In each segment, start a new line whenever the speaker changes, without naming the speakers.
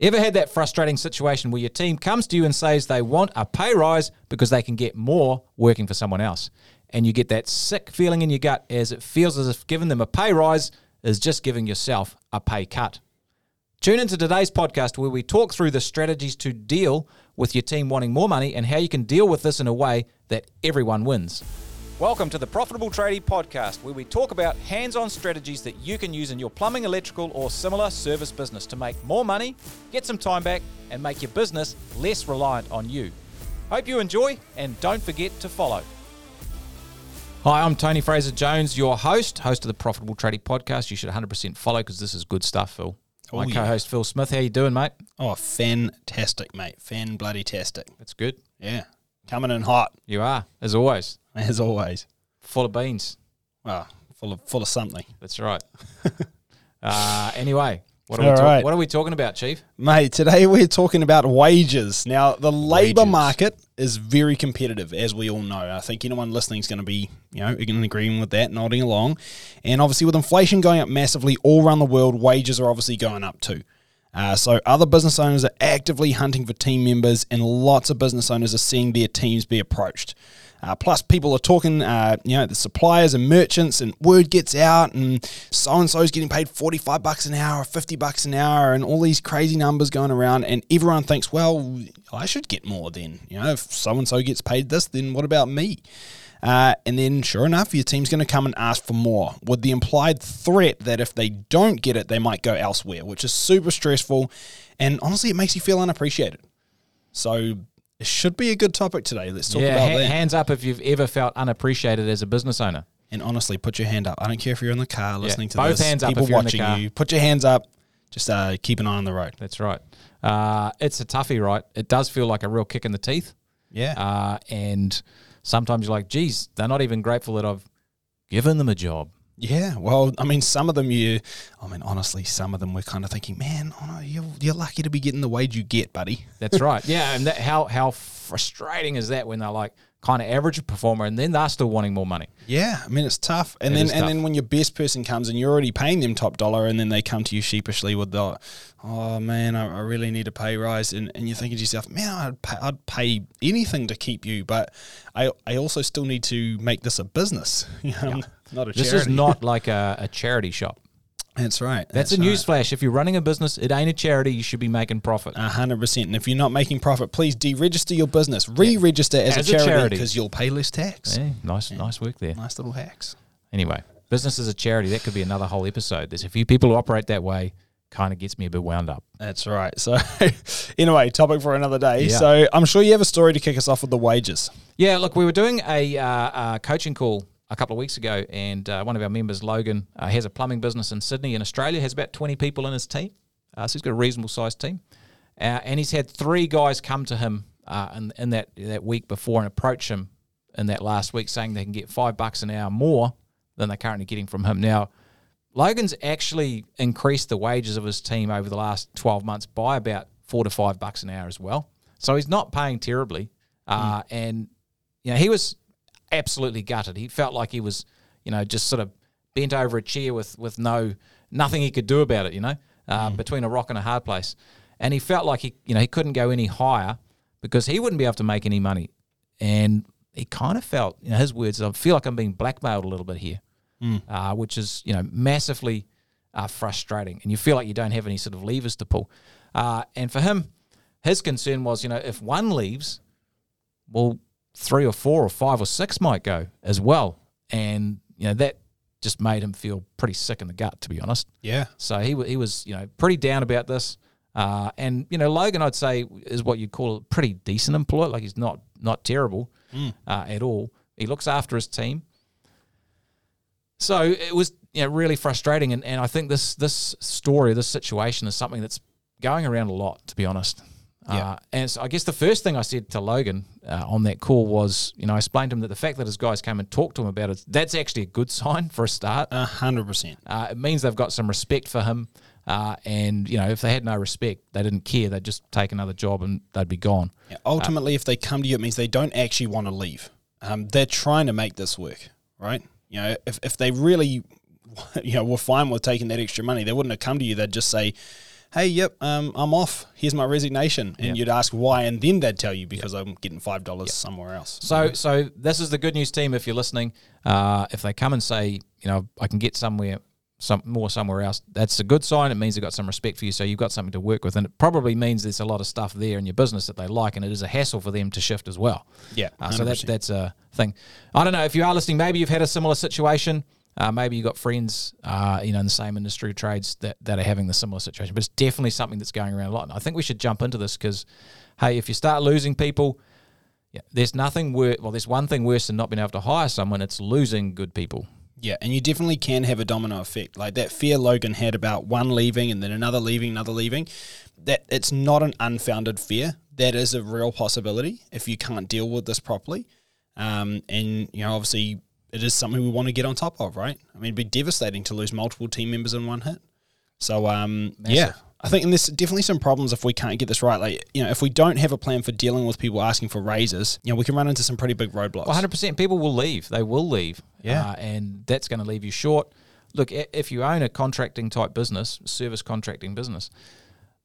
Ever had that frustrating situation where your team comes to you and says they want a pay rise because they can get more working for someone else? And you get that sick feeling in your gut as it feels as if giving them a pay rise is just giving yourself a pay cut. Tune into today's podcast where we talk through the strategies to deal with your team wanting more money and how you can deal with this in a way that everyone wins. Welcome to the Profitable Tradie podcast, where we talk about hands on strategies that you can use in your plumbing, electrical, or similar service business to make more money, get some time back, and make your business less reliant on you. Hope you enjoy, and don't forget to follow. Hi, I'm Tony Fraser Jones, your host, host of the Profitable Tradie podcast. You should 100% follow because this is good stuff, Phil. Oh, My
Oh, yeah.
co-host Phil Smith, how you doing, mate?
Oh, fantastic, mate. Fan bloody tastic.
That's good.
Yeah. Coming in hot,
You are, as always,
as always.
full of beans.
Well, full of full of something.
That's right. uh, anyway, what are, we talk-
right.
what are we talking about, Chief?
Mate, today we're talking about wages. Now, the labour
Wages.
market is very competitive, as we all know. I think anyone listening is going to be, you know, in agreement with that, nodding along. And obviously, with inflation going up massively all around the world, wages are obviously going up too. Uh, so, other business owners are actively hunting for team members, and lots of business owners are seeing their teams be approached. Uh, plus, people are talking, uh, you know, the suppliers and merchants, and word gets out, and so and so is getting paid forty-five bucks an hour, fifty bucks an hour, and all these crazy numbers going around, and everyone thinks, well, I should get more then. You know, if so and so gets paid this, then what about me? Uh, and then, sure enough, your team's going to come and ask for more with the implied threat that if they don't get it, they might go elsewhere, which is super stressful. And honestly, it makes you feel unappreciated. So, it should be a good topic today. Let's talk
yeah,
about
ha-
that.
hands up if you've ever felt unappreciated as a business owner.
And honestly, put your hand up. I don't care if you're in the car listening to
both
this.
hands up
people
if you're in the
watching
car.
you. Put your hands up. Just uh, keep an eye on the road.
That's right. Uh, it's a toughie, right? It does feel like a real kick in the teeth.
Yeah.
Uh, and sometimes you're like, geez, they're not even grateful that I've given them a job.
Yeah, well, I mean, some of them you, I mean, honestly, some of them we're kind of thinking, man, oh you're, you're lucky to be getting the wage you get, buddy.
That's right. Yeah, and that, how how frustrating is that when they're like kind of average performer and then they're still wanting more money?
Yeah, I mean, it's tough. And
It
then and
tough.
then when your best person comes and you're already paying them top dollar, and then they come to you sheepishly with the, oh man, I, I really need a pay rise, and, and you're thinking to yourself, man, I'd pay, I'd pay anything to keep you, but I I also still need to make this a business, you know, not a
This
charity.
is not like a, a charity shop.
That's right.
That's, a newsflash. If you're running a business, it ain't a charity. You should be making profit.
A hundred percent. And if you're not making profit, please deregister your business. Re-register as,
As
a charity because you'll pay less tax.
Yeah, nice, nice work there.
Nice little hacks.
Anyway, business as a charity, that could be another whole episode. There's a few people who operate that way, kind of gets me a bit wound up.
That's right. So, anyway, topic for another day.
Yeah.
So, I'm sure you have a story to kick us off with the wages.
Yeah, look, we were doing a uh, uh, coaching call a couple of weeks ago, and uh, one of our members, Logan, uh, has a plumbing business in Sydney, in Australia, has about 20 people in his team. Uh, so he's got a reasonable sized team. Uh, and he's had three guys come to him uh, in, in that, that week before and approach him in that last week saying they can get five bucks an hour more than they're currently getting from him. Now, Logan's actually increased the wages of his team over the last 12 months by about four to five bucks an hour as well. So he's not paying terribly. Uh, And, you know, he was absolutely gutted. He felt like he was, you know, just sort of bent over a chair with, with no, nothing he could do about it, you know, uh, between a rock and a hard place. And he felt like he, you know, he couldn't go any higher because he wouldn't be able to make any money. And he kind of felt, you know, his words, I feel like I'm being blackmailed a little bit here uh, which is you know massively uh, frustrating, and you feel like you don't have any sort of levers to pull. Uh, and for him, his concern was you know if one leaves, well, three or four or five or six might go as well, and you know that just made him feel pretty sick in the gut, to be honest.
Yeah.
So he he was you know pretty down about this, uh, and you know Logan I'd say is what you'd call a pretty decent employee. Like he's not not terrible uh, at all. He looks after his team. So it was you know, really frustrating, and, and I think this this story, this situation, is something that's going around a lot, to be honest.
Yeah.
Uh, and so I guess the first thing I said to Logan uh, on that call was, you know, I explained to him that the fact that his guys came and talked to him about it, that's actually a good sign for a start.
A hundred percent.
Uh, it means they've got some respect for him. Uh, and, you know, if they had no respect, they didn't care, they'd just take another job and they'd be gone.
Yeah, ultimately, if they come to you, it means they don't actually want to leave. Um, they're trying to make this work, right? You know, if, if they really, you know, were fine with taking that extra money, they wouldn't have come to you. They'd just say, hey, yep, um, I'm off. Here's my resignation, and
Yep.
you'd ask why, and then they'd tell you because I'm getting five dollars somewhere else.
So, so this is the good news team. If you're listening, uh, if they come and say, you know, I can get somewhere, some more somewhere else, that's a good sign. It means they've got some respect for you. So you've got something to work with, and it probably means there's a lot of stuff there in your business that they like, and it is a hassle for them to shift as well.
Yeah,
Uh, so that's that's a thing. I don't know if you are listening. Maybe you've had a similar situation. Uh, maybe you've got friends, uh, you know, in the same industry trades that, that are having the similar situation. But it's definitely something that's going around a lot. And I think we should jump into this because, hey, if you start losing people, yeah, there's nothing worse. Well, there's one thing worse than not being able to hire someone. It's losing good people.
Yeah, and you definitely can have a domino effect. Like that fear Logan had about one leaving and then another leaving, another leaving. That it's not an unfounded fear. That is a real possibility if you can't deal with this properly. Um, and you know, obviously, it is something we want to get on top of, right? I mean, it'd be devastating to lose multiple team members in one hit. So, um, yeah, I think and there's definitely some problems if we can't get this right. Like, you know, if we don't have a plan for dealing with people asking for raises, you know, we can run into some pretty big roadblocks.
Well, 100% people will leave. They will leave.
Yeah.
Uh, and that's going to leave you short. Look, if you own a contracting type business, service contracting business,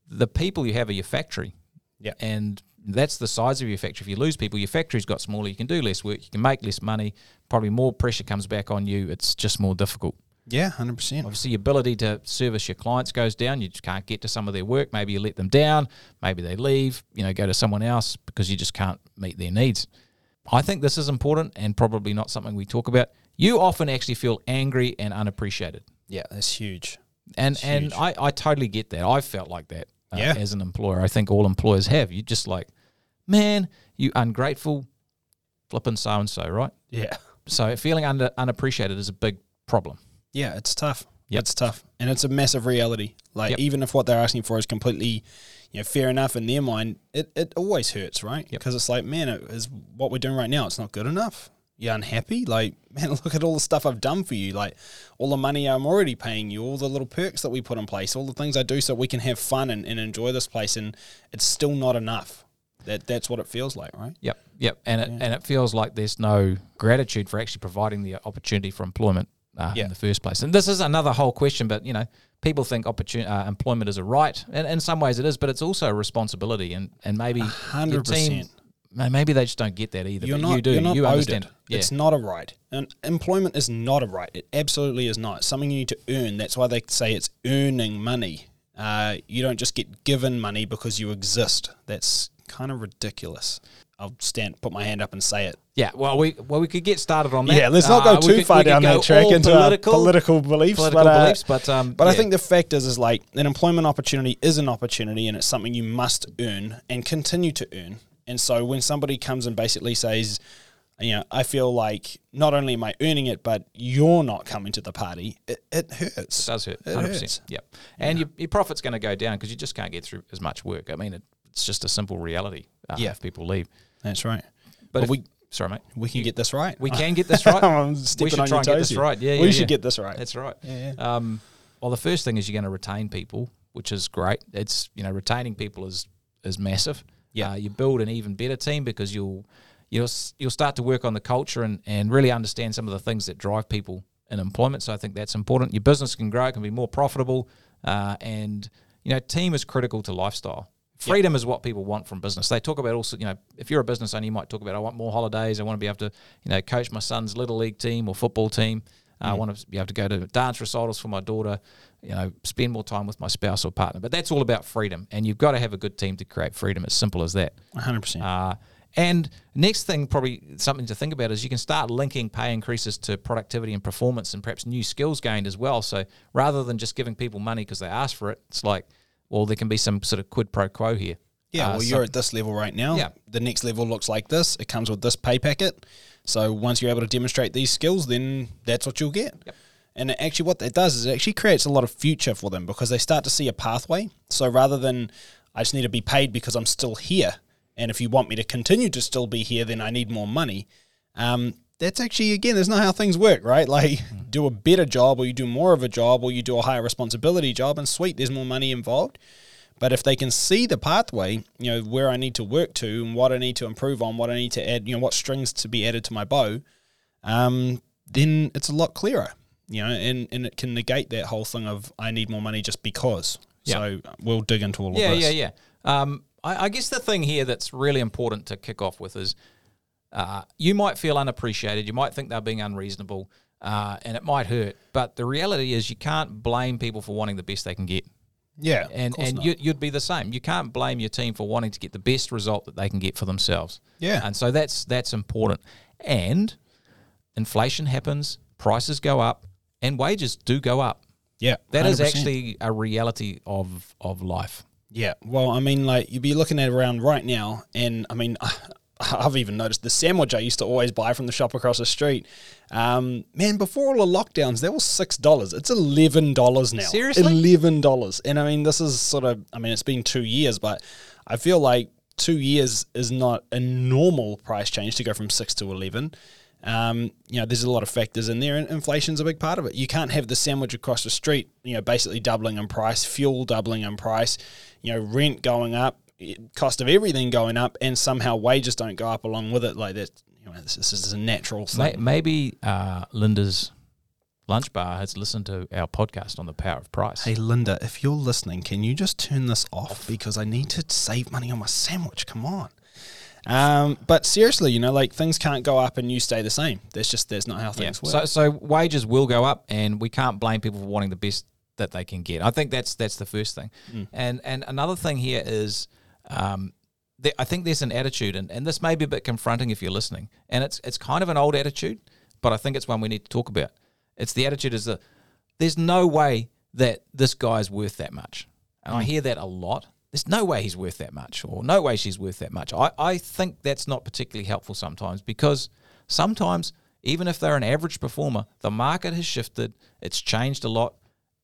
the people you have are your factory.
Yeah.
And that's the size of your factory. If you lose people, your factory's got smaller. You can do less work. You can make less money. Probably more pressure comes back on you. It's just more difficult.
Yeah, hundred percent.
Obviously, your ability to service your clients goes down. You just can't get to some of their work. Maybe you let them down. Maybe they leave. You know, go to someone else because you just can't meet their needs. I think this is important and probably not something we talk about. You often actually feel angry and unappreciated,
Yeah, that's huge.
and
It's
and
huge.
I, I totally get that. I felt like that uh,
Yeah.
as an employer. I think all employers have. You just like, man, you ungrateful, flipping so and so, right?
Yeah.
So feeling under unappreciated is a big problem.
Yeah, it's tough.
Yep.
It's tough. And it's a massive reality. Like
Yep.
even if what they're asking for is completely, you know, fair enough in their mind, it, it always hurts, right?
Yep.
Because it's like, man, it is what we're doing right now, it's not good enough. You're unhappy? Like, man, look at all the stuff I've done for you. Like all the money I'm already paying you, all the little perks that we put in place, all the things I do so we can have fun and, and enjoy this place and it's still not enough. That that's what it feels like, right?
Yep, yep, and it and it feels like there's no gratitude for actually providing the opportunity for employment uh,
Yeah.
in the first place. And this is another whole question, but you know, people think opportun- uh, employment is a right, and in some ways it is, but it's also a responsibility, and and maybe
hundred percent.
maybe they just don't get that either.
You're not,
you do,
You're not
you
owed
understand.
it.
Yeah,
It's not a right. And employment is not a right. It absolutely is not. It's something you need to earn. That's why they say it's earning money. Uh, you don't just get given money because you exist. That's kind of ridiculous. I'll stand, put my hand up and say it.
yeah. Well, we well we could get started on that.
Yeah, let's not go
Uh,
too
could-
far down that track into
political,
our political beliefs.
political
but, uh,
beliefs, but um,
But I think the fact is, is like an employment opportunity is an opportunity, and it's something you must earn and continue to earn. And so when somebody comes and basically says, you know, I feel like not only am I earning it, but you're not coming to the party, it, it hurts.
It does hurt,
It
hundred
hurts.
percent. Yep, and your, your profit's going to go down because you just can't get through as much work. I mean, it, it's just a simple reality. Uh,
Yeah.
if people leave,
That's right.
but
But
if-
we
sorry, mate,
we can get this right.
we can get this right.
I'm
we should
on
try
your
and get this
here.
right. Yeah,
we
yeah,
should
yeah.
get this right.
That's right.
Yeah, yeah.
Um, well, the first thing is you're going to retain people, which is great. It's you know retaining people is is massive.
Yeah.
uh, you build an even better team because you'll you'll you'll start to work on the culture and and really understand some of the things that drive people in employment. So I think that's important. Your business can grow, it can be more profitable, uh, and you know team is critical to lifestyle. Freedom is what people want from business. They talk about also, you know, if you're a business owner, you might talk about, I want more holidays. I want to be able to, you know, coach my son's little league team or football team. Uh, I want to be able to go to dance recitals for my daughter, you know, spend more time with my spouse or partner. But that's all about freedom. And you've got to have a good team to create freedom. It's simple as that.
100%.
Uh, and next thing, probably something to think about is you can start linking pay increases to productivity and performance and perhaps new skills gained as well. So rather than just giving people money because they ask for it, it's like, well, there can be some sort of quid pro quo here.
Yeah,
Uh,
well,
so-
you're at this level right now.
Yeah.
The next level looks like this. It comes with this pay packet. So once you're able to demonstrate these skills, then that's what you'll get.
Yep.
And actually, what that does is it actually creates a lot of future for them because they start to see a pathway. So rather than I just need to be paid because I'm still here, and if you want me to continue to still be here, then I need more money. Um, that's actually again, that's not how things work, right? Like, do a better job, or you do more of a job, or you do a higher responsibility job, and sweet, there's more money involved. But if they can see the pathway, you know, where I need to work to and what I need to improve on, what I need to add, you know, what strings to be added to my bow, um, then it's a lot clearer, you know, and, and it can negate that whole thing of I need more money just because.
Yeah.
So we'll dig into all
yeah,
of this.
yeah, yeah. Yeah um, I, I guess the thing here that's really important to kick off with is uh, you might feel unappreciated. You might think they're being unreasonable, uh, and it might hurt. But the reality is, you can't blame people for wanting the best they can get.
Yeah,
and and you, you'd be the same. You can't blame your team for wanting to get the best result that they can get for themselves.
Yeah.
and so that's that's important. And inflation happens, prices go up, and wages do go up.
yeah,
That is
100%.
actually a reality of of life.
Yeah, well, I mean, like you'd be looking at around right now, and I mean, I've even noticed the sandwich I used to always buy from the shop across the street. Um, man, before all the lockdowns, that was six dollars. It's eleven dollars now.
Seriously?
eleven dollars. And I mean, this is sort of. I mean, it's been two years, but I feel like two years is not a normal price change to go from six to eleven. Um, you know, there's a lot of factors in there, and inflation's a big part of it. You can't have the sandwich across the street, you know, basically doubling in price, fuel doubling in price, you know, rent going up, cost of everything going up, and somehow wages don't go up along with it. Like that, you know, this, this is a natural thing.
Maybe uh, Linda's lunch bar has listened to our podcast on the power of price.
Hey, Linda, if you're listening, can you just turn this off because I need to save money on my sandwich? Come on. Um, but seriously, you know, like things can't go up and you stay the same. That's just that's not how
Yeah.
things work.
So so wages will go up, and we can't blame people for wanting the best that they can get. I think that's that's the first thing.
Mm.
And and another thing here is, um, there, I think there's an attitude, and, and this may be a bit confronting if you're listening, and it's it's kind of an old attitude, but I think it's one we need to talk about. It's the attitude is that there's no way that this guy's worth that much, and
Mm.
I hear that a lot. There's no way he's worth that much, or no way she's worth that much. I, I think that's not particularly helpful sometimes because sometimes, even if they're an average performer, the market has shifted, it's changed a lot,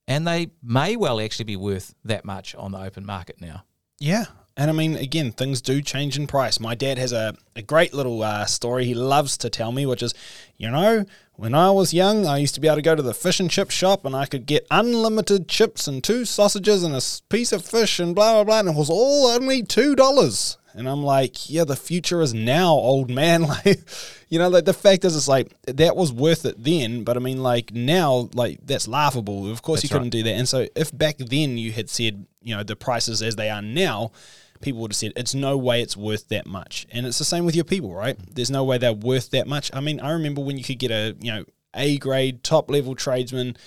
and they may well actually be worth that much on the open market now.
Yeah. And I mean, again, things do change in price. My dad has a, a great little uh, story he loves to tell me, which is, you know, when I was young, I used to be able to go to the fish and chip shop and I could get unlimited chips and two sausages and a piece of fish and blah, blah, blah. And it was all only $2. And I'm like, yeah, the future is now, old man. Like, you know, like the fact is, it's like that was worth it then, but I mean, like now, like that's laughable. Of course,
That's
you couldn't do that. And so, if back then you had said, you know, the prices as they are now, people would have said it's no way it's worth that much. And it's the same with your people, right? There's no way they're worth that much. I mean, I remember when you could get a you know A grade top level tradesman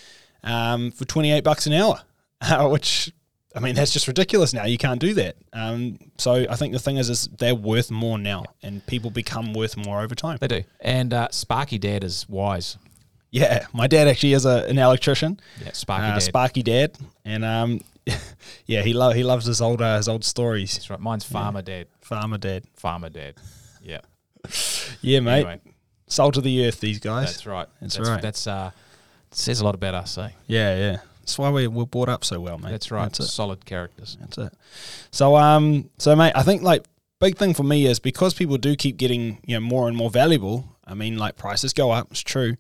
um, for 28 bucks an hour, which I mean that's just ridiculous now. You can't do that. Um, so I think the thing is, is they're worth more now, and people become worth more over time.
They do. And uh, Sparky Dad is wise.
Yeah, my dad actually is a, an electrician.
Yeah, Sparky
uh,
Dad.
Sparky dad, and um, yeah, he lo- he loves his old uh, his old stories.
That's right. Mine's Farmer Dad.
Farmer dad.
Farmer Dad. Yeah.
Yeah, mate.
Anyway,
Salt of the earth, these guys.
that's right.
That's
that's
right.
That's uh, says a lot about us, eh?
yeah, yeah. That's why we we're brought up so well, mate.
That's right.
That's.
Solid characters.
That's it. So um, so mate, I think like big thing for me is because people do keep getting you know more and more valuable. I mean, like prices go up. It's true.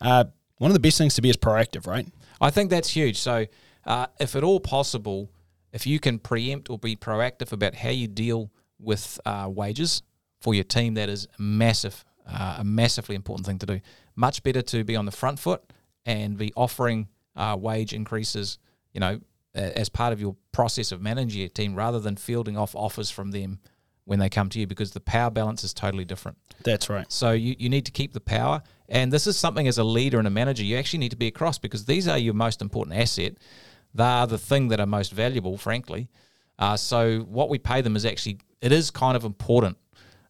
Uh, one of the best things to be is proactive, right?
I think that's huge. So, uh, if at all possible, if you can preempt or be proactive about how you deal with uh, wages for your team, that is massive, uh, a massively important thing to do. Much better to be on the front foot and be offering uh, wage increases, you know, as part of your process of managing your team, rather than fielding off offers from them when they come to you, because the power balance is totally different.
That's right.
So you, you need to keep the power. And this is something as a leader and a manager, you actually need to be across because these are your most important asset. They are the thing that are most valuable, frankly. Uh, so what we pay them is actually, it is kind of important.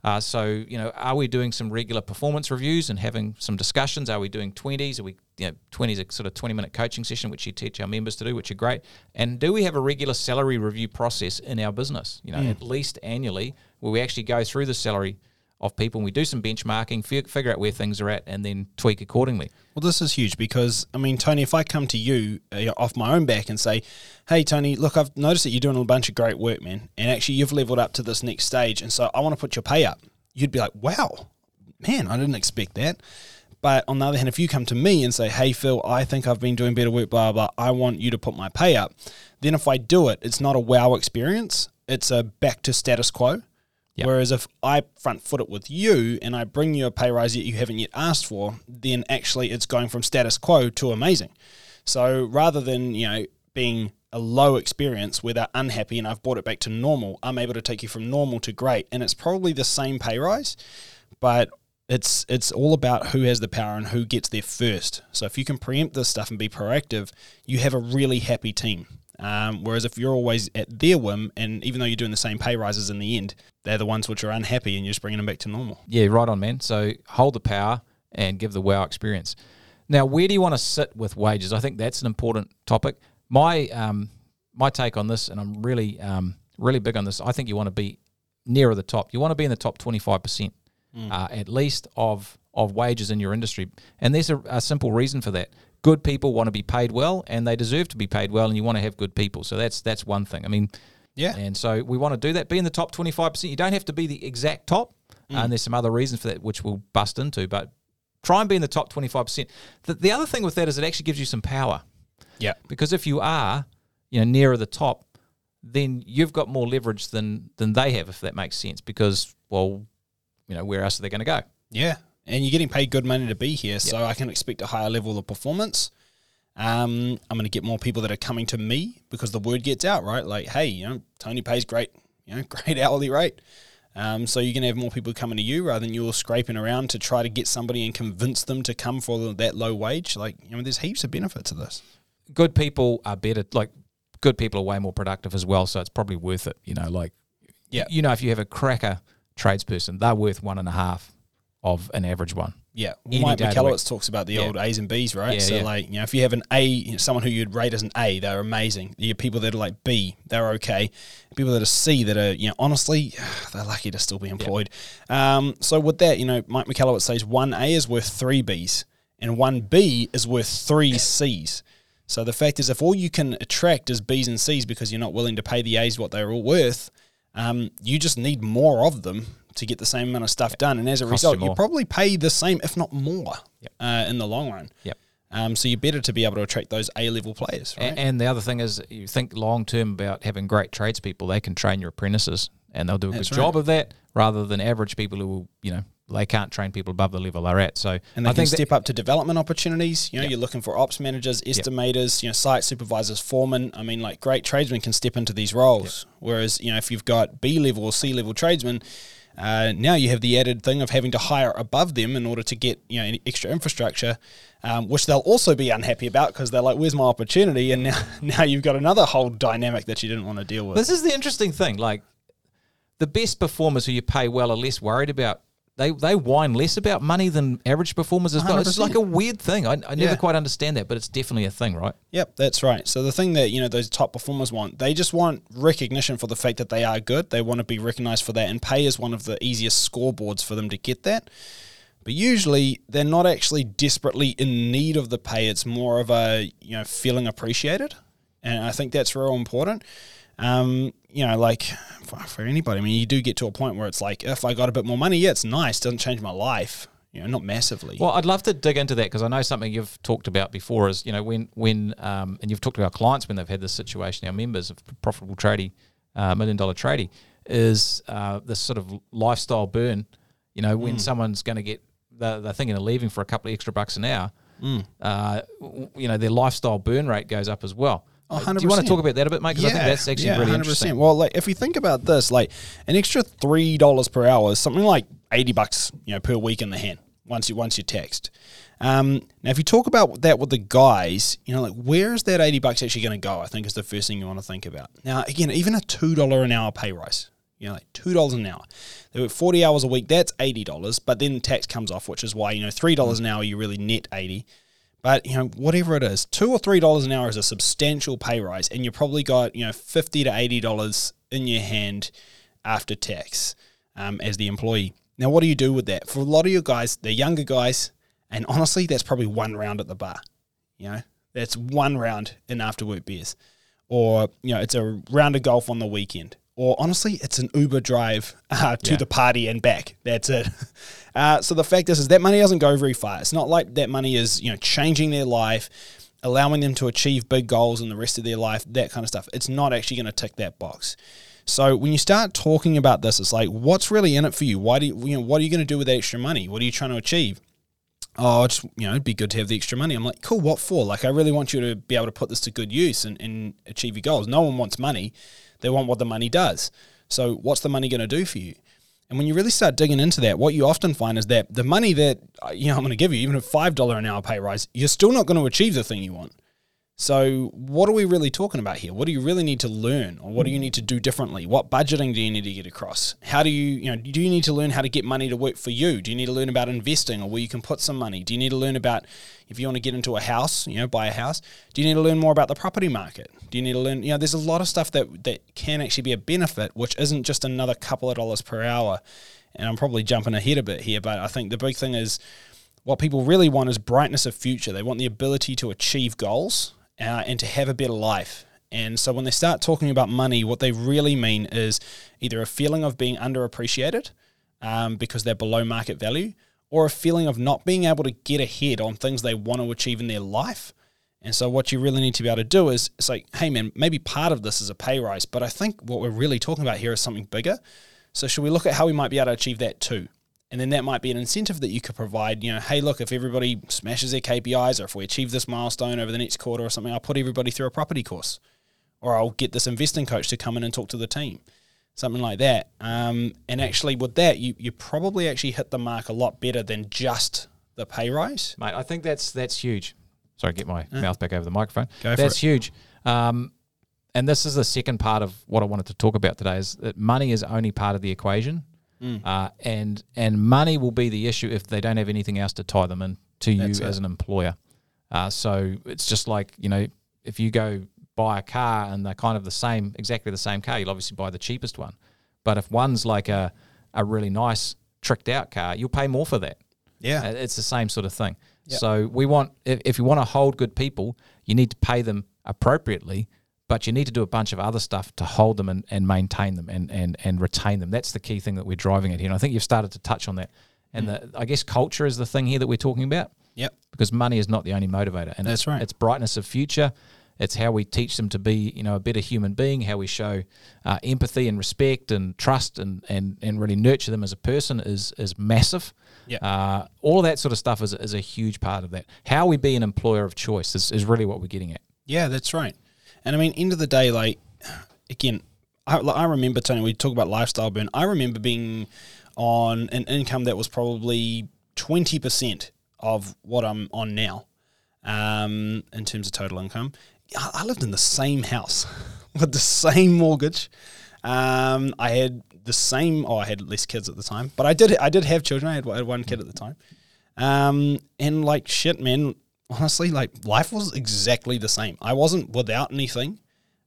Uh, so, you know, are we doing some regular performance reviews and having some discussions? Are we doing 20s? Are we, you know, 20s a sort of 20 minute coaching session, which you teach our members to do, which are great. And do we have a regular salary review process in our business? You know, at least annually, where we actually go through the salary of people and we do some benchmarking, fi- figure out where things are at, and then tweak accordingly.
Well, this is huge because I mean, Tony, if I come to you uh, off my own back and say, "Hey, Tony, look, I've noticed that you're doing a bunch of great work, man, and actually you've leveled up to this next stage, and so I want to put your pay up," you'd be like, "Wow, man, I didn't expect that." But on the other hand, if you come to me and say, "Hey, Phil, I think I've been doing better work, blah, blah I want you to put my pay up," then if I do it, it's not a wow experience; it's a back to status quo.
Yep.
Whereas if I front foot it with you and I bring you a pay rise that you haven't yet asked for, then actually it's going from status quo to amazing. So rather than, you know, being a low experience where they're unhappy and I've brought it back to normal, I'm able to take you from normal to great. And it's probably the same pay rise, but it's it's all about who has the power and who gets there first. So if you can preempt this stuff and be proactive, you have a really happy team. Um, whereas if you're always at their whim, and even though you're doing the same pay rises in the end, they're the ones which are unhappy, and you're just bringing them back to normal.
Yeah, right on, man. So hold the power and give the wow experience. Now, where do you want to sit with wages? I think that's an important topic. My um, my take on this, and I'm really um, really big on this. I think you want to be nearer the top. You want to be in the top 25 percent,
Mm.
uh, at least of of wages in your industry. And there's a, a simple reason for that. Good people want to be paid well, and they deserve to be paid well, and you want to have good people. So that's that's one thing. I mean,
Yeah.
and so we want to do that. Be in the top 25%. You don't have to be the exact top. uh, and there's some other reasons for that, which we'll bust into. But try and be in the top 25%. The, the other thing with that is it actually gives you some power.
Yeah.
Because if you are, you know, nearer the top, then you've got more leverage than than they have, if that makes sense. Because, well, you know, where else are they going to go?
Yeah. And you're getting paid good money to be here, so I can expect a higher level of performance. Um, I'm going to get more people that are coming to me because the word gets out, right? Like, hey, you know, Tony pays great, you know, great hourly rate. Um, so you're going to have more people coming to you rather than you're scraping around to try to get somebody and convince them to come for that low wage. Like, you know, there's heaps of benefit to this.
Good people are better. Like, good people are way more productive as well. So it's probably worth it. You know, like,
Yeah.
you know, if you have a cracker tradesperson, they're worth one and a half of an average one.
Yeah,
Any
Mike
day of the
Michalowicz talks about the
Yeah.
old A's and B's, right?
Yeah,
so
yeah.
like, you know, if you have an A, you know, someone who you'd rate as an A, they're amazing. You have people that are like B, they're okay. People that are C, that are, you know, honestly, they're lucky to still be employed. Um, so with that, you know, Mike Michalowicz says one A is worth three B's, and one B is worth three C's. So the fact is, if all you can attract is B's and C's because you're not willing to pay the A's what they're all worth, um, you just need more of them to get the same amount of stuff done. And as a
Costs you
result, you
more.
probably pay the same, if not more,
Yep.
uh, in the long run.
Yep.
Um, so you're better to be able to attract those A level players, right?
A- And the other thing is, you think long term about having great tradespeople. They can train your apprentices, and they'll do a
That's
good
right.
job of that, rather than average people who, will, you know, they can't train people above the level they're at. So
and they
I
can step up to development opportunities. You know,
Yep.
you're looking for ops managers, estimators, you know, site supervisors, foremen. I mean, like great tradesmen can step into these roles. Whereas, you know, if you've got B level or C level tradesmen, uh, now you have the added thing of having to hire above them in order to get you know extra infrastructure, um, which they'll also be unhappy about because they're like, "Where's my opportunity?" And now, now you've got another whole dynamic that you didn't want to deal with.
This is the interesting thing. Like the best performers who you pay well are less worried about. They they whine less about money than average performers as well. It's
100%.
like a weird thing. I, I never
Yeah.
quite understand that, but it's definitely a thing, right?
Yep, that's right. So the thing that you know those top performers want, they just want recognition for the fact that they are good. They want to be recognized for that, and pay is one of the easiest scoreboards for them to get that. But usually, they're not actually desperately in need of the pay. It's more of a you know feeling appreciated, and I think that's real important. Um, you know, like for, for anybody, I mean, you do get to a point where it's like, if I got a bit more money, yeah, it's nice. Doesn't change my life. You know, not massively.
Well, I'd love to dig into that because I know something you've talked about before is you know when when um, and you've talked to our clients when they've had this situation, our members of profitable tradie, uh, million dollar tradie, is uh, this sort of lifestyle burn. You know, when someone's going to get they're, they're thinking of leaving for a couple of extra bucks an hour,
Hmm.
uh, you know, their lifestyle burn rate goes up as well.
Oh,
Uh, Do you want to talk about that a bit, mate? Because I think that's actually really interesting.
Well, like if we think about this, like an extra three dollars per hour is something like eighty bucks, you know, per week in the hand once you once you text. Um, now, if you talk about that with the guys, you know, like where is that eighty bucks actually going to go? I think is the first thing you want to think about. Now, again, even a two dollar an hour pay rise, you know, like two dollars an hour. They work forty hours a week. That's eighty dollars, but then tax comes off, which is why you know three dollars an hour you really net eighty. But you know, whatever it is, two or three dollars an hour is a substantial pay rise, and you probably got you know fifty to eighty dollars in your hand after tax um, as the employee. Now, what do you do with that? For a lot of you guys, they're younger guys, and honestly, that's probably one round at the bar. You know, that's one round in after work beers, or you know, it's a round of golf on the weekend. Or honestly, it's an Uber drive uh, to
Yeah.
the party and back. That's it. Uh, so the fact is, is that money doesn't go very far. It's not like that money is you know changing their life, allowing them to achieve big goals in the rest of their life, that kind of stuff. It's not actually going to tick that box. So when you start talking about this, it's like, what's really in it for you? Why do you, you know, what are you going to do with that extra money? What are you trying to achieve? oh, just you know, it'd be good to have the extra money. I'm like, cool, what for? Like, I really want you to be able to put this to good use and, and achieve your goals. No one wants money; they want what the money does. So, what's the money going to do for you? And when you really start digging into that, what you often find is that the money that uh, you know I'm going to give you, even a five dollar an hour pay rise, you're still not going to achieve the thing you want. So, what are we really talking about here? What do you really need to learn, or what do you need to do differently? What budgeting do you need to get across? How do you, you know, do you need to learn how to get money to work for you? Do you need to learn about investing, or where you can put some money? Do you need to learn about if you want to get into a house, you know, buy a house? Do you need to learn more about the property market? Do you need to learn, you know, there's a lot of stuff that that can actually be a benefit, which isn't just another couple of dollars per hour. And I'm probably jumping ahead a bit here, but I think the big thing is what people really want is brightness of future. They want the ability to achieve goals uh, and to have a better life. And so when they start talking about money, what they really mean is either a feeling of being underappreciated um, because they're below market value, or a feeling of not being able to get ahead on things they want to achieve in their life. And so what you really need to be able to do is it's like, hey man, maybe part of this is a pay rise, but I think what we're really talking about here is something bigger. So should we look at how we might be able to achieve that too? And then that might be an incentive that you could provide. You know, hey, look, if everybody smashes their KPIs or if we achieve this milestone over the next quarter or something, I'll put everybody through a property course or I'll get this investing coach to come in and talk to the team, something like that. Um, and actually, with that, you, you probably actually hit the mark a lot better than just the pay rise.
mate. I think that's that's huge. Sorry, get my mouth back over the microphone.
Go for
that's huge. Um, and this is the second part of what I wanted to talk about today: is that money is only part of the equation,
Mm.
uh, and and money will be the issue if they don't have anything else to tie them in to you
That's it.
as an employer. Uh, so it's just like you know, if you go buy a car and they're kind of the same, exactly the same car, you'll obviously buy the cheapest one. But if one's like a a really nice tricked out car, you'll pay more for that.
Yeah.
Uh, It's the same sort of thing.
Yep.
So we want, if, if you want to hold good people, you need to pay them appropriately, but you need to do a bunch of other stuff to hold them and, and maintain them and, and, and retain them. That's the key thing that we're driving at here. And I think you've started to touch on that. And mm. the, I guess culture is the thing here that we're talking about
Yep.
because money is not the only motivator. And
That's
it's,
right.
It's brightness of future. It's how we teach them to be, you know, a better human being. How we show uh, empathy and respect and trust and, and, and really nurture them as a person is is massive.
Yeah.
Uh, all of that sort of stuff is, is a huge part of that. How we be an employer of choice is, is really what we're getting at.
Yeah, that's right. And I mean, end of the day, like again, I, I remember Tony. We talk about lifestyle burn. I remember being on an income that was probably twenty percent of what I'm on now, um, in terms of total income. I, lived in the same house with the same mortgage. Um, I had the same. Oh, I had less kids at the time, but I did. I did have children. I had, I had one kid at the time. Um, and like shit, man. Honestly, like life was exactly the same. I wasn't without anything.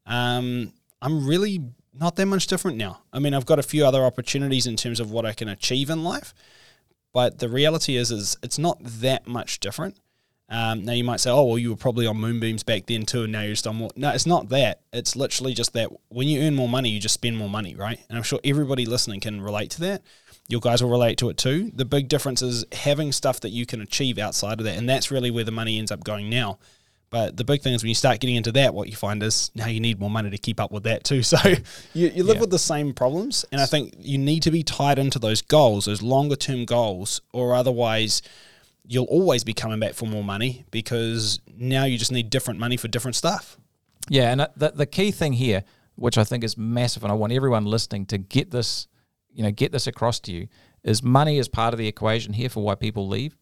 Um, I'm really not that much different now. I mean, I've got a few other opportunities in terms of what I can achieve in life, but the reality is, is it's not that much different. Um, now you might say, oh well, you were probably on moonbeams back then too, and now you're just on more. No, it's not that. It's literally just that when you earn more money, you just spend more money, right? And I'm sure everybody listening can relate to that. You guys will relate to it too. The big difference is having stuff that you can achieve outside of that, and that's really where the money ends up going now. But the big thing is when you start getting into that, what you find is now you need more money to keep up with that too. So you, you live
Yeah.
with the same problems. And I think you need to be tied into those goals, those longer term goals, or otherwise you'll always be coming back for more money because now you just need different money for different stuff.
Yeah, and uh, the the key thing here, which I think is massive, and I want everyone listening to get this, you know, get this across to you, is money is part of the equation here for why people leave,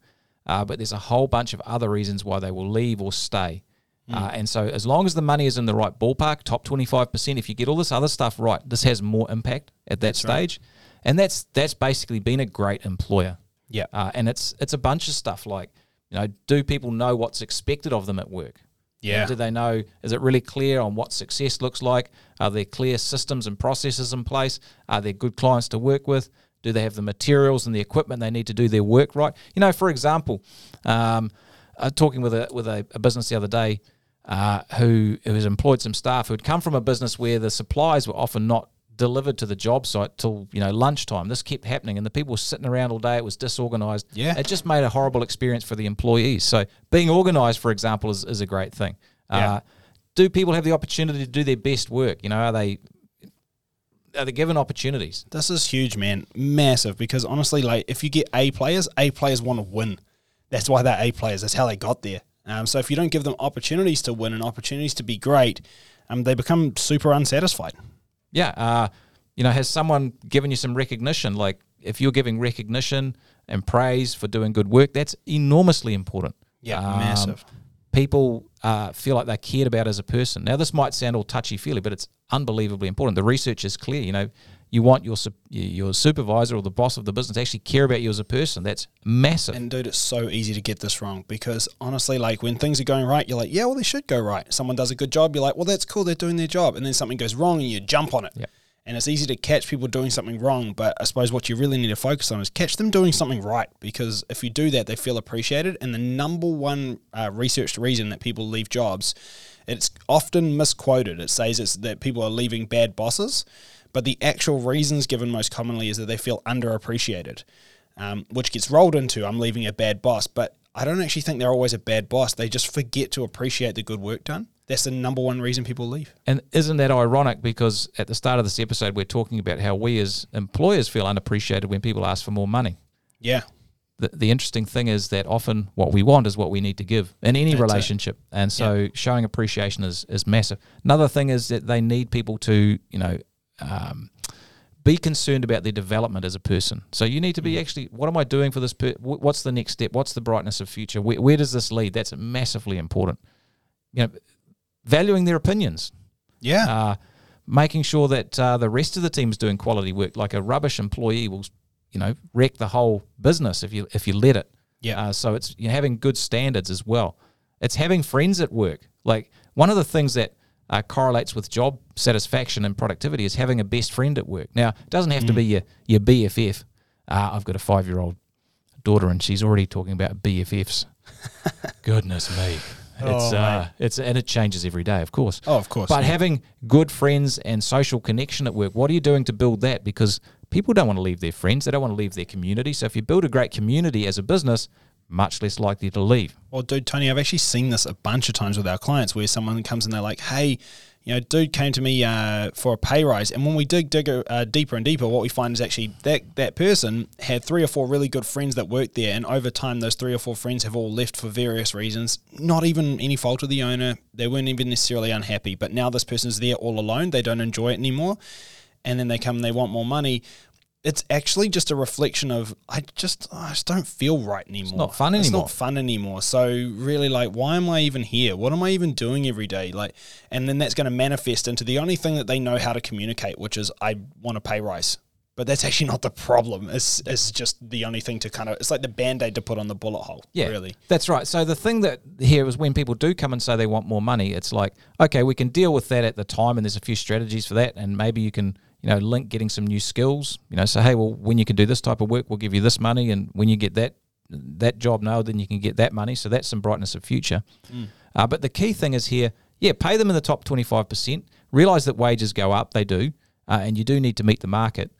uh, but there's a whole bunch of other reasons why they will leave or stay.
Hmm.
Uh, and so, as long as the money is in the right ballpark, top twenty five percent, if you get all this other stuff right, this has more impact at that
That's right.
stage, and that's that's basically been a great employer.
Yeah.
Uh, and it's it's a bunch of stuff like, you know, do people know what's expected of them at work?
Yeah.
Do they know? Is it really clear on what success looks like? Are there clear systems and processes in place? Are there good clients to work with? Do they have the materials and the equipment they need to do their work right? You know, for example, um, I was talking with a with a, a business the other day uh, who who has employed some staff who had come from a business where the supplies were often not delivered to the job site till you know lunchtime. This kept happening, and the people were sitting around all day. It was disorganized.
Yeah.
it just made a horrible experience for the employees. So being organized, for example, is, is a great thing.
Yeah.
Uh, do people have the opportunity to do their best work? You know, are they are they given opportunities?
This is huge, man. Massive. Because honestly, like if you get A players, A players want to win. That's why they're A players. That's how they got there. Um, so if you don't give them opportunities to win and opportunities to be great, um, they become super unsatisfied.
Yeah. Uh, you know, has someone given you some recognition? Like if you're giving recognition and praise for doing good work, that's enormously important.
Yeah,
Um,
massive.
People uh, feel like they're cared about as a person. Now, this might sound all touchy feely, but it's unbelievably important. The research is clear. You know, you want your your supervisor or the boss of the business to actually care about you as a person. That's massive.
And dude, it's so easy to get this wrong because honestly, like when things are going right, you're like, yeah, well, they should go right. Someone does a good job, you're like, well, that's cool, they're doing their job. And then something goes wrong and you jump on it. And it's easy to catch people doing something wrong, but I suppose what you really need to focus on is catch them doing something right because if you do that, they feel appreciated. And the number one uh, researched reason that people leave jobs, it's often misquoted. It says it's that people are leaving bad bosses, but the actual reasons given most commonly is that they feel underappreciated, um, which gets rolled into I'm leaving a bad boss. But I don't actually think they're always a bad boss. They just forget to appreciate the good work done. That's the number one reason people leave.
And isn't that ironic? Because at the start of this episode, we're talking about how we as employers feel unappreciated when people ask for more money.
Yeah.
The, the interesting thing is that often what we want is what we need to give in any
That's it.
relationship. And so showing appreciation is, is massive. Another thing is that they need people to, you know, um, be concerned about their development as a person. So you need to
Mm.
be actually, what am I doing for this? Per- what's the next step? What's the brightness of future? Where, where does this lead? That's massively important. You know, valuing their opinions
Yeah.
uh, making sure that uh, the rest of the team is doing quality work. Like a rubbish employee will, you know, wreck the whole business if you if you let it.
Yeah.
Uh, so it's you know, having good standards as well. It's having friends at work. Like one of the things that uh, correlates with job satisfaction and productivity is having a best friend at work. Now, it doesn't have to be your your BFF. Uh, I've got a five year old daughter, and she's already talking about BFFs. Goodness me. It's
Oh,
uh, it's and it changes every day, of course.
Oh, of course.
But
yeah.
having good friends and social connection at work, what are you doing to build that? Because people don't want to leave their friends, they don't want to leave their community. So if you build a great community as a business, much less likely to leave.
Well, dude, Tony, I've actually seen this a bunch of times with our clients where someone comes and they're like, hey, you know, dude came to me uh, for a pay rise. And when we dig, dig uh, deeper and deeper, what we find is actually that, that person had three or four really good friends that worked there. And over time, those three or four friends have all left for various reasons. Not even any fault of the owner. They weren't even necessarily unhappy. But now this person's there all alone. They don't enjoy it anymore. And then they come and they want more money. It's actually just a reflection of I just I just don't feel right anymore.
not fun
It's not fun anymore. So really, like, why am I even here? What am I even doing every day? Like, and then that's going to manifest into the only thing that they know how to communicate, which is I want a pay rise. But that's actually not the problem. It's it's just the only thing to kind of it's like the band aid to put on the bullet hole.
Yeah,
really.
That's right. So the thing that here is when people do come and say they want more money, it's like, okay, we can deal with that at the time, and there's a few strategies for that, and maybe you can, you know, link getting some new skills. You know, say, hey, well, when you can do this type of work, we'll give you this money, and when you get that that job now, then you can get that money. So that's some brightness of future. Uh, but the key thing is here, yeah, pay them in the top twenty five percent. Realize that wages go up, they do, uh, and you do need to meet the market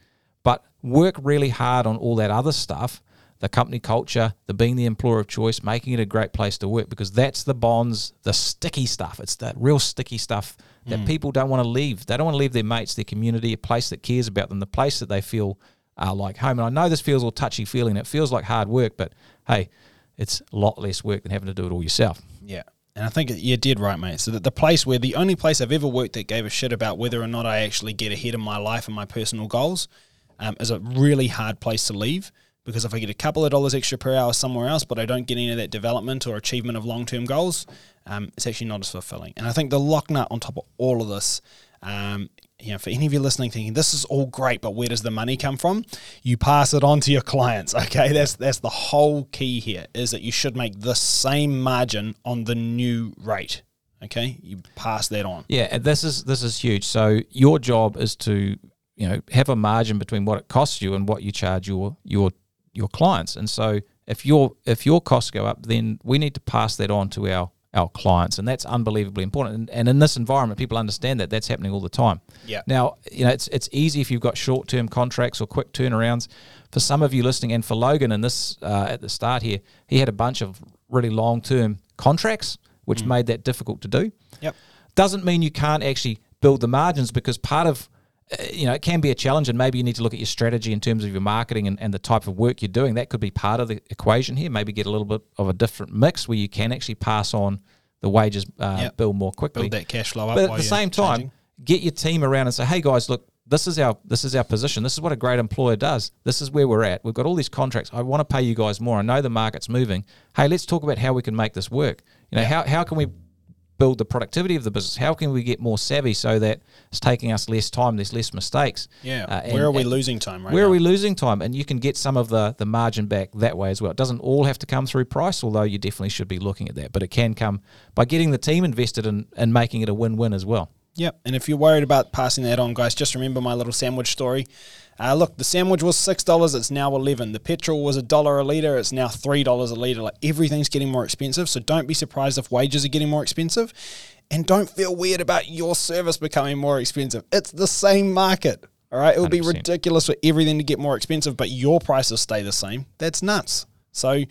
but work really hard on all that other stuff the company culture the being the employer of choice making it a great place to work because that's the bonds the sticky stuff it's that real sticky stuff that people don't want to leave they don't want to leave their mates their community a place that cares about them the place that they feel uh, like home and i know this feels all touchy feeling it feels like hard work but hey it's a lot less work than having to do it all yourself
Yeah. And I think you did right, mate. So that the place where the only place I've ever worked that gave a shit about whether or not I actually get ahead in my life and my personal goals um, is a really hard place to leave. Because if I get a couple of dollars extra per hour somewhere else, but I don't get any of that development or achievement of long term goals, um, it's actually not as fulfilling. And I think the lock nut on top of all of this, um, you know, for any of you listening thinking this is all great, but where does the money come from? You pass it on to your clients. Okay, that's that's the whole key here is that you should make the same margin on the new rate. Okay, you pass that on.
Yeah, this is this is huge. So your job is to you know have a margin between what it costs you and what you charge your your your clients. And so if your if your costs go up, then we need to pass that on to our our clients, and that's unbelievably important. And, and in this environment, people understand that that's happening all the time.
Yeah.
Now, you know, it's it's easy if you've got short term contracts or quick turnarounds. For some of you listening, and for Logan, and this uh, at the start here, he had a bunch of really long term contracts, which made that difficult to do.
Yep.
Doesn't mean you can't actually build the margins because part of you know, it can be a challenge, and maybe you need to look at your strategy in terms of your marketing and, and the type of work you're doing. That could be part of the equation here. Maybe get a little bit of a different mix where you can actually pass on the wages uh,
Yep.
bill more quickly.
Build that cash flow up.
But at the same time,
changing.
get your team around and say, "Hey guys, look, this is our this is our position. This is what a great employer does. This is where we're at. We've got all these contracts. I want to pay you guys more. I know the market's moving. Hey, let's talk about how we can make this work. You know, how how can we build the productivity of the business? How can we get more savvy so that it's taking us less time, there's less mistakes?
yeah,
Uh, and-
where are we losing time right
where
now?
are we losing time? And you can get some of the, the margin back that way as well. It doesn't all have to come through price, although you definitely should be looking at that. But it can come by getting the team invested in, and making it a win win as well.
Yep. And if you're worried about passing that on, guys, just remember my little sandwich story. Uh, look, the sandwich was six dollars. It's now eleven. The petrol was a dollar a liter. It's now three dollars a liter. Like everything's getting more expensive. So don't be surprised if wages are getting more expensive, and don't feel weird about your service becoming more expensive. It's the same market. All right. It would be
100%.
ridiculous for everything to get more expensive, but your prices stay the same. That's nuts. So,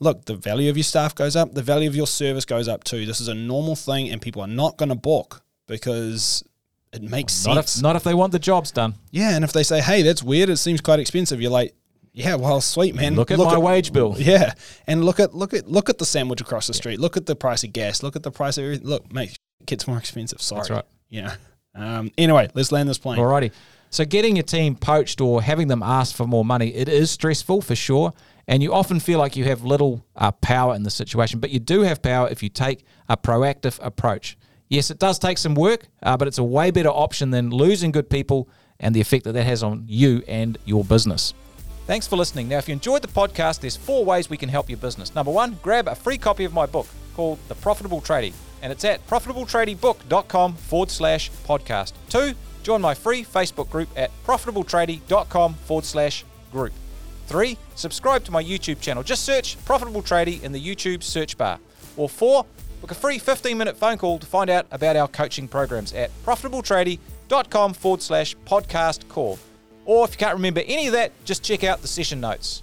look, the value of your staff goes up, the value of your service goes up too. This is a normal thing, and people are not going to balk because it makes
Not
sense.
if, not if they want the jobs done.
yeah, and if they say, "Hey, that's weird. It seems quite expensive," you're like, "Yeah, well, sweet man.
Look at my wage bill.
Yeah, and look at look at look at the sandwich across the street. Look at the price of gas. Look at the price of everything. Look, mate, it gets more expensive. Sorry.
That's right.
Yeah. Um, anyway, let's land this plane.
Alrighty. So getting your team poached or having them ask for more money, it is stressful for sure. And you often feel like you have little uh, power in the situation, but you do have power if you take a proactive approach. Yes, it does take some work, uh, but it's a way better option than losing good people and the effect that that has on you and your business. Thanks for listening. Now, if you enjoyed the podcast, there's four ways we can help your business. Number one, grab a free copy of my book called The Profitable Tradie, and it's at profitabletradiebook.com forward slash podcast. Two, join my free Facebook group at profitabletradie.com forward slash group. Three, subscribe to my YouTube channel. Just search Profitable Tradie in the YouTube search bar. Or four, book a free 15 minute phone call to find out about our coaching programs at profitabletradie.com forward slash podcast call. Or if you can't remember any of that, just check out the session notes.